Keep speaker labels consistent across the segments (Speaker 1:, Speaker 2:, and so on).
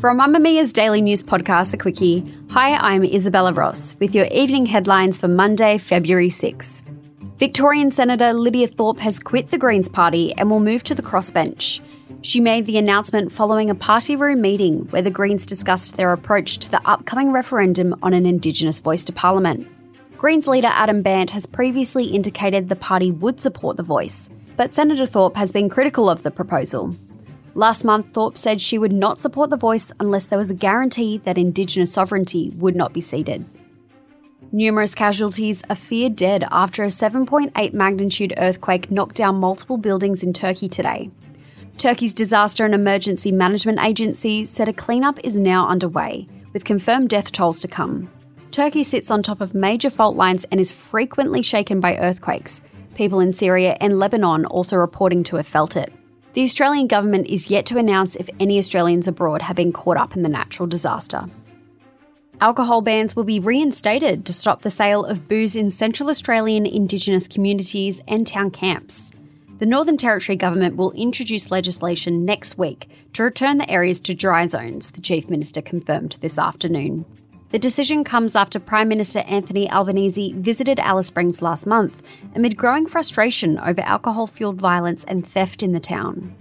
Speaker 1: From Mamamia's daily news podcast, The Quicky, hi, I'm Isabella Ross with your evening headlines for Monday, February 6. Victorian Senator Lydia Thorpe has quit the Greens Party and will move to the crossbench. She made the announcement following a party room meeting where the Greens discussed their approach to the upcoming referendum on an Indigenous voice to Parliament. Greens leader Adam Bandt has previously indicated the party would support the voice, but Senator Thorpe has been critical of the proposal. Last month, Thorpe said she would not support the voice unless there was a guarantee that Indigenous sovereignty would not be ceded. Numerous casualties are feared dead after a 7.8 magnitude earthquake knocked down multiple buildings in Turkey today. Turkey's Disaster and Emergency Management Agency said a cleanup is now underway, with confirmed death tolls to come. Turkey sits on top of major fault lines and is frequently shaken by earthquakes. People in Syria and Lebanon also reporting to have felt it. The Australian government is yet to announce if any Australians abroad have been caught up in the natural disaster. Alcohol bans will be reinstated to stop the sale of booze in Central Australian Indigenous communities and town camps. The Northern Territory government will introduce legislation next week to return the areas to dry zones, the Chief Minister confirmed this afternoon. The decision comes after Prime Minister Anthony Albanese visited Alice Springs last month amid growing frustration over alcohol fueled violence and theft in the town.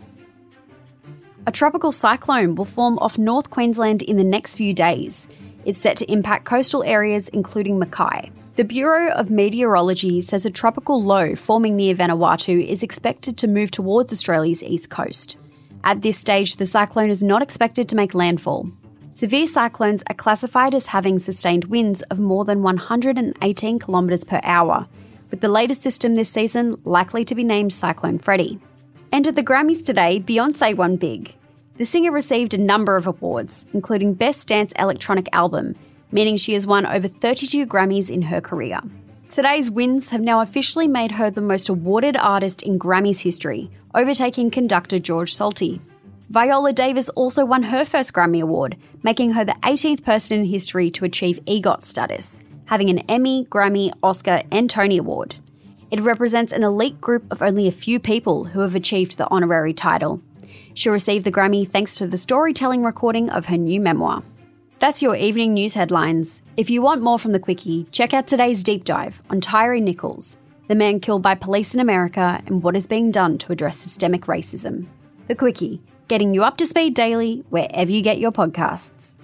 Speaker 1: A tropical cyclone will form off North Queensland in the next few days. It's set to impact coastal areas including Mackay. The Bureau of Meteorology says a tropical low forming near Vanuatu is expected to move towards Australia's east coast. At this stage, the cyclone is not expected to make landfall. Severe cyclones are classified as having sustained winds of more than 118 kilometres per hour, with the latest system this season likely to be named Cyclone Freddy. And at the Grammys today, Beyonce won big. The singer received a number of awards, including Best Dance Electronic Album, meaning she has won over 32 Grammys in her career. Today's wins have now officially made her the most awarded artist in Grammys history, overtaking conductor George Solti. Viola Davis also won her first Grammy Award, making her the 18th person in history to achieve EGOT status, having an Emmy, Grammy, Oscar, and Tony Award. It represents an elite group of only a few people who have achieved the honorary title. She received the Grammy thanks to the storytelling recording of her new memoir. That's your evening news headlines. If you want more from the Quicky, check out today's deep dive on Tyre Nichols, the man killed by police in America, and what is being done to address systemic racism. The Quicky, getting you up to speed daily wherever you get your podcasts.